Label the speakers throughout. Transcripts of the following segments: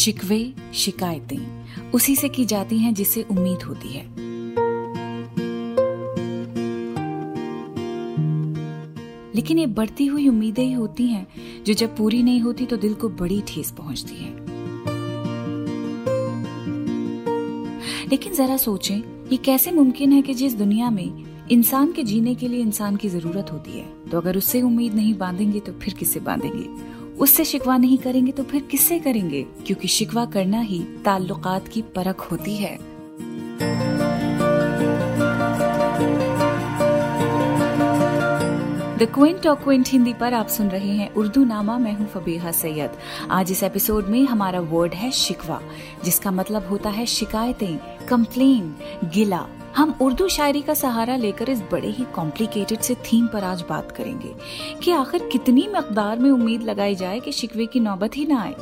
Speaker 1: शिकवे
Speaker 2: शिकायतें उसी से की जाती हैं जिससे उम्मीद होती है। लेकिन ये बढ़ती हुई उम्मीदें ही होती हैं, जो जब पूरी नहीं होती तो दिल को बड़ी ठेस पहुँचती है। लेकिन जरा सोचें, ये कैसे मुमकिन है कि जिस दुनिया में इंसान के जीने के लिए इंसान की ज़रूरत होती है तो अगर उससे उम्मीद नहीं बांधेंगे तो फिर किससे बांधेंगे? उससे शिकवा नहीं करेंगे तो फिर किससे करेंगे? क्योंकि शिकवा करना ही ताल्लुकात की परख होती है। द क्विंट और क्विंट हिंदी पर आप सुन रहे हैं उर्दू नामा मैं हूँ फबीहा सैयद। आज इस एपिसोड में हमारा वर्ड है शिकवा, जिसका मतलब होता है शिकायतें कंप्लेन गिला। हम उर्दू शायरी का सहारा लेकर इस बड़े ही कॉम्प्लिकेटेड से थीम पर आज बात करेंगे कि आखिर कितनी मकदार में उम्मीद लगाई जाए कि शिकवे की नौबत ही ना आए।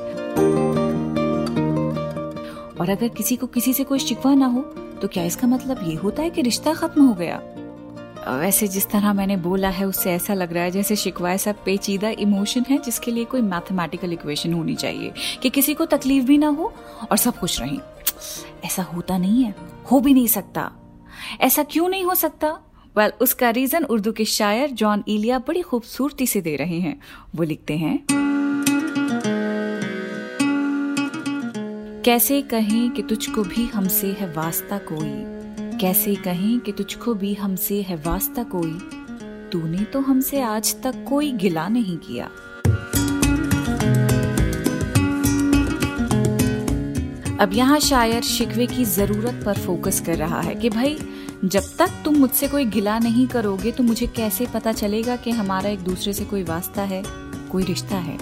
Speaker 2: और अगर किसी को किसी से कोई शिकवा ना हो तो क्या इसका मतलब ये होता है कि रिश्ता खत्म हो गया? वैसे जिस तरह मैंने बोला है उससे ऐसा लग रहा है जैसे शिकवा ऐसा पेचीदा इमोशन है जिसके लिए कोई मैथमेटिकल इक्वेशन होनी चाहिए कि किसी को तकलीफ़ भी ना हो और सब खुश रहें। ऐसा होता नहीं है। हो भी नहीं सकता। ऐसा क्यों नहीं हो सकता? वेल well, उसका रीजन उर्दू के शायर जॉन इलिया बड़ी खूबसूरती से दे रहे हैं। वो लिखते हैं कैसे कहें कि तुझको भी हमसे है वास्ता कोई? कैसे कहें कि तुझको भी हमसे है वास्ता कोई? तूने तो हमसे आज तक कोई गिला नहीं किया। अब यहाँ शायर शिकवे की ज़रूरत पर फोकस कर रहा है कि भाई, जब तक तुम मुझसे कोई गिला नहीं करोगे तो मुझे कैसे पता चलेगा कि हमारा एक दूसरे से कोई वास्ता है, कोई रिश्ता है?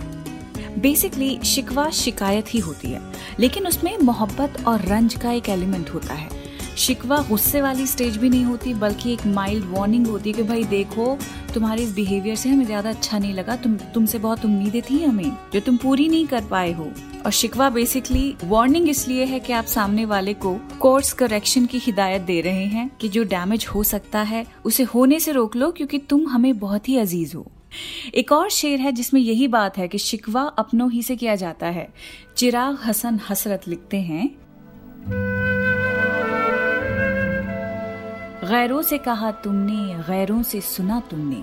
Speaker 2: बेसिकली शिकवा शिकायत ही होती है, लेकिन उसमें मोहब्बत और रंज का एक एलिमेंट होता है। शिकवा, गुस्से वाली स्टेज भी नहीं होती, बल्कि एक माइल्ड वार्निंग होती है कि भाई देखो, तुम्हारे इस बिहेवियर से हमें ज़्यादा अच्छा नहीं लगा, तुम, तुमसे बहुत उम्मीदें थी हमें, जो तुम पूरी नहीं कर पाए हो। और शिकवा बेसिकली वार्निंग इसलिए है कि आप सामने वाले को कोर्स करेक्शन की हिदायत दे रहे हैं कि जो डैमेज हो सकता है, उसे होने से रोक लो, क्योंकि तुम हमें बहुत ही अज़ीज़ हो। एक और शेर है जिसमें यही बात है कि शिकवा अपनों ही से किया जाता है। चिराग हसन हसरत लिखते हैं गैरों से कहा तुमने, गैरों से सुना तुमने।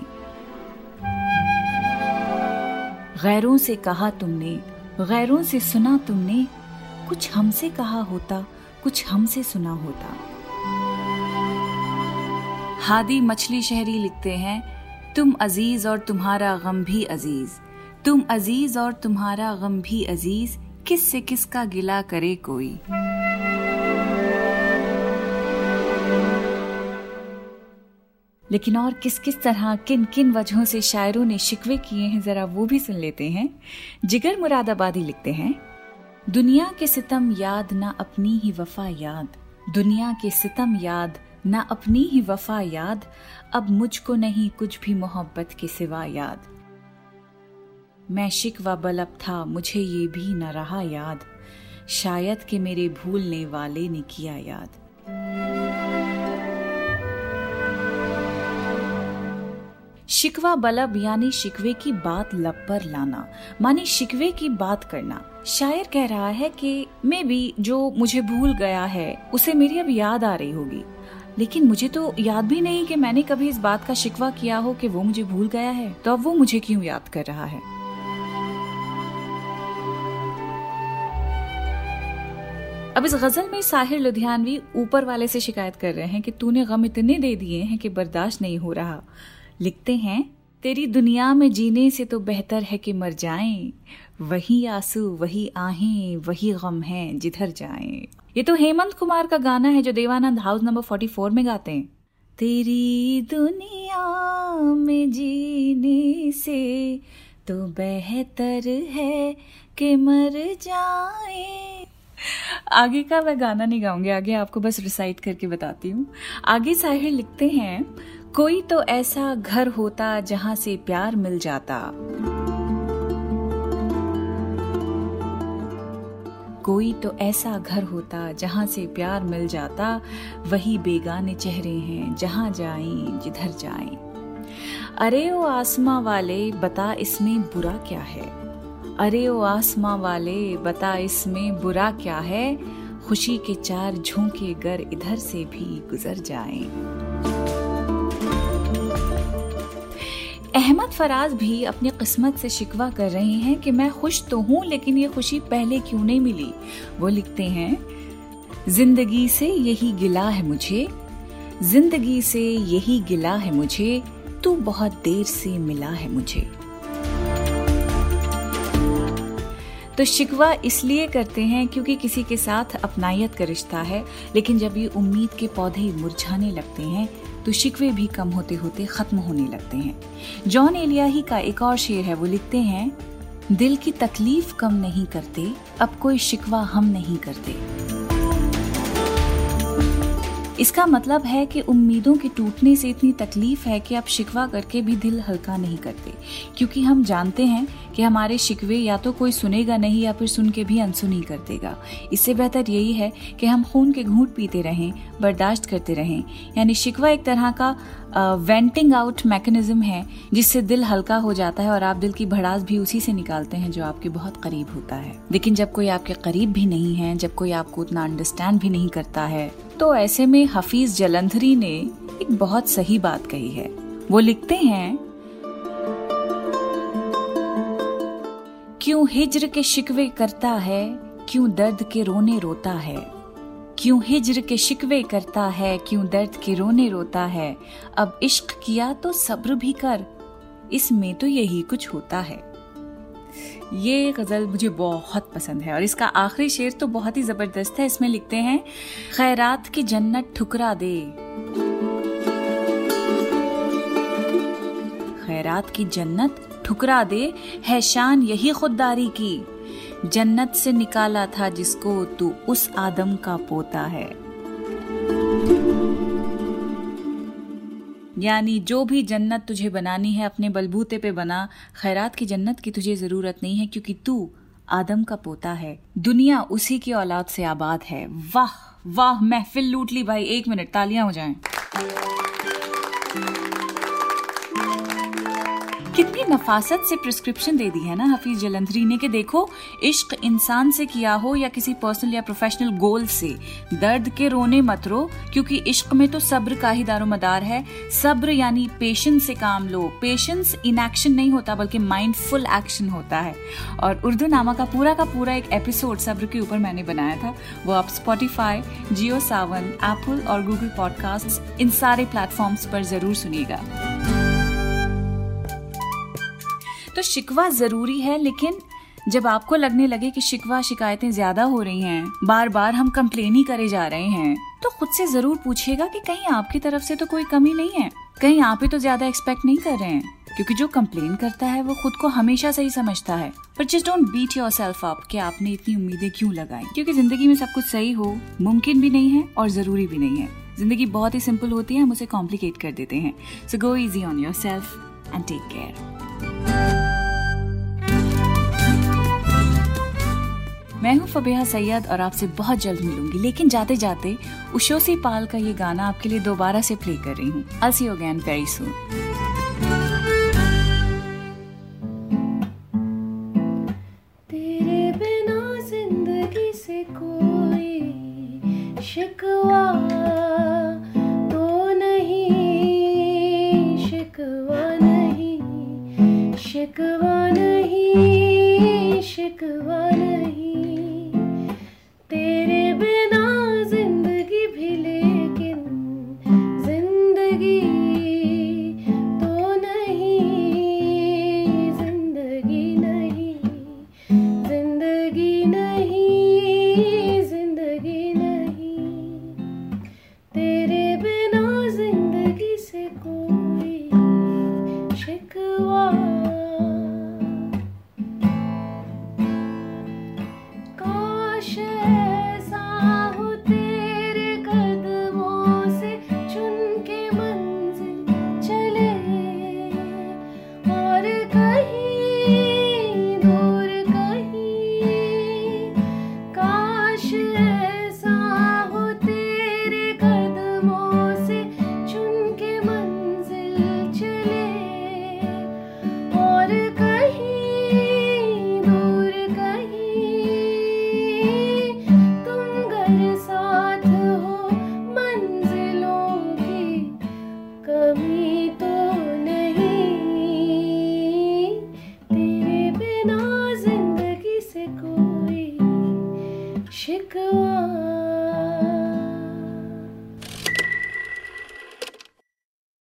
Speaker 2: गैरों से कहा तुमने, गैरों से सुना तुमने, कुछ हमसे कहा होता, कुछ हमसे सुना होता। हादी मछली शहरी लिखते हैं, तुम अज़ीज़ और तुम्हारा गम भी अज़ीज़। तुम अज़ीज़ और तुम्हारा गम भी अज़ीज़, किस से किसका गिला करे कोई? लेकिन और किस किस तरह किन किन वजहों से शायरों ने शिकवे किए हैं, जरा वो भी सुन लेते हैं। जिगर मुरादाबादी लिखते हैं, दुनिया के सितम याद ना अपनी ही वफा याद, दुनिया के सितम याद ना अपनी ही वफा याद, अब मुझको नहीं कुछ भी मोहब्बत के सिवा याद। मैं शिकवा बलब था, मुझे ये भी न रहा याद, शायद कि मेरे भूलने वाले ने किया याद। शिकवा बलब यानी शिकवे की बात लब पर लाना, मानी शिकवे की बात करना। शायर कह रहा है कि, मैं भी जो मुझे भूल गया है, उसे मेरी अब याद आ रही होगी। लेकिन मुझे तो याद भी नहीं कि मैंने कभी इस बात का शिकवा किया हो कि वो मुझे भूल गया है तो अब वो मुझे क्यों याद कर रहा है? अब इस गज़ल में साहिर लुधियानवी ऊपर वाले से शिकायत कर रहे हैं कि तूने गम इतने दे दिए हैं कि बर्दाश्त नहीं हो रहा। लिखते हैं, तेरी दुनिया में जीने से तो बेहतर है कि मर जाएँ। वही आँसू, वही आहें, वही गम है, जिधर जाएँ। ये तो हेमंत कुमार का गाना है जो देवानंद हाउस नंबर 44 में गाते हैं। तेरी दुनिया में जीने से तो बेहतर है कि मर जाए। आगे का मैं गाना नहीं गाऊँगी, आगे आपको बस रिसाइट करके बताती हूँ। आगे साहिर लिखते हैं कोई तो ऐसा घर होता जहाँ से प्यार मिल जाता। कोई तो ऐसा घर होता जहाँ से प्यार मिल जाता, वही बेगाने चेहरे हैं, जहाँ जाएँ, जिधर जाएँ। अरे ओ आसमां वाले, बता इसमें बुरा क्या है? अरे ओ आसमां वाले, बता इसमें बुरा क्या है? खुशी के चार झोंके गर इधर से भी गुजर जाएँ। फराज भी अपनी किस्मत से शिकवा कर रहे हैं कि मैं खुश तो हूँ, लेकिन ये खुशी पहले क्यों नहीं मिली? वो लिखते हैं, ज़िंदगी से यही गिला है मुझे, ज़िंदगी से यही गिला है मुझे, तू बहुत देर से मिला है मुझे। तो शिकवा इसलिए करते हैं क्योंकि किसी के साथ अपनायत का रिश्ता है, लेकिन जब ये उम्मीद के पौधे मुरझाने लगते हैं तो शिकवे भी कम होते होते खत्म होने लगते हैं। जॉन एलिया ही का एक और शेर है, वो लिखते हैं, दिल की तकलीफ़ कम नहीं करते, अब कोई शिकवा हम नहीं करते। इसका मतलब है कि उम्मीदों के टूटने से इतनी तकलीफ़ है कि आप शिकवा करके भी दिल हल्का नहीं करते। क्योंकि हम जानते हैं कि हमारे शिकवे या तो कोई सुनेगा नहीं या फिर सुन के भी अनसुनी कर देगा। इससे बेहतर यही है कि हम खून के घूंट पीते रहें, बर्दाश्त करते रहें। यानी शिकवा एक तरह का वेंटिंग आउट मैकेनिज्म है, जिससे दिल हल्का हो जाता है और आप दिल की भड़ास भी उसी से निकालते हैं जो आपके बहुत करीब होता है। लेकिन जब कोई आपके करीब भी नहीं है, जब कोई आपको उतना अंडरस्टैंड भी नहीं करता है तो ऐसे में हफीज जलंधरी ने एक बहुत सही बात कही है। वो लिखते हैं, क्यों हिज्र के शिकवे करता है, क्यों दर्द के रोने रोता है क्यों हिजर के शिकवे करता है, क्यों दर्द के रोने रोता है। अब इश्क किया तो सब्र भी कर, इसमें तो यही कुछ होता है। ये गज़ल मुझे बहुत पसंद है और इसका आखिरी शेर तो बहुत ही ज़बरदस्त है, इसमें लिखते हैं, खैरात की जन्नत ठुकरा दे। खैरात की जन्नत ठुकरा दे, है शान यही खुददारी की। जन्नत से निकाला था जिसको तू उस आदम का पोता है। यानी जो भी जन्नत तुझे बनानी है, अपने बलबूते पे बना, खैरात की जन्नत की तुझे ज़रूरत नहीं है, क्योंकि तू आदम का पोता है। दुनिया उसी की औलाद से आबाद है। वाह वाह, महफिल लूट ली भाई, एक मिनट, तालियाँ हो जाएँ। कितनी नफासत से प्रिस्क्रिप्शन दे दी है ना हफीज जलंधरी ने कि देखो, इश्क इंसान से किया हो या किसी पर्सनल या प्रोफेशनल गोल से, दर्द के रोने मत रो, क्योंकि इश्क में तो सब्र का ही दारोमदार है। सब्र यानी पेशेंस से काम लो। पेशेंस इन एक्शन नहीं होता, बल्कि माइंडफुल एक्शन होता है। और उर्दू नामा का पूरा का पूरा एक एपिसोड सब्र के ऊपर मैंने बनाया था। वो आप स्पॉटिफाई जियो सावन एप्पल और गूगल पॉडकास्ट इन सारे प्लेटफॉर्म्स पर ज़रूर सुनिएगा। तो शिकवा ज़रूरी है लेकिन जब आपको लगने लगे कि शिकवा शिकायतें ज़्यादा हो रही हैं, बार बार हम कंप्लेन ही करे जा रहे हैं तो खुद से ज़रूर पूछेगा कि कहीं आपकी तरफ़ से तो कोई कमी नहीं है। कहीं आप ही तो ज़्यादा एक्सपेक्ट नहीं कर रहे हैं क्योंकि जो कंप्लेन करता है वो खुद को हमेशा सही समझता है। पर just don't beat yourself up कि आपने इतनी उम्मीदें क्यों लगाई? क्योंकि ज़िंदगी में सब कुछ सही हो मुमकिन भी नहीं है और ज़रूरी भी नहीं है। ज़िंदगी बहुत ही सिंपल होती है हम उसे कॉम्प्लिकेट कर देते हैं। So go easy on yourself and take care मैं हूँ फबेहा सैयद और आपसे बहुत जल्द मिलूँगी। लेकिन जाते जाते उशोसी पाल का ये गाना आपके लिए दोबारा से प्ले कर रही हूँ।
Speaker 1: अलसी ओगैन वेरी सुन शिकवा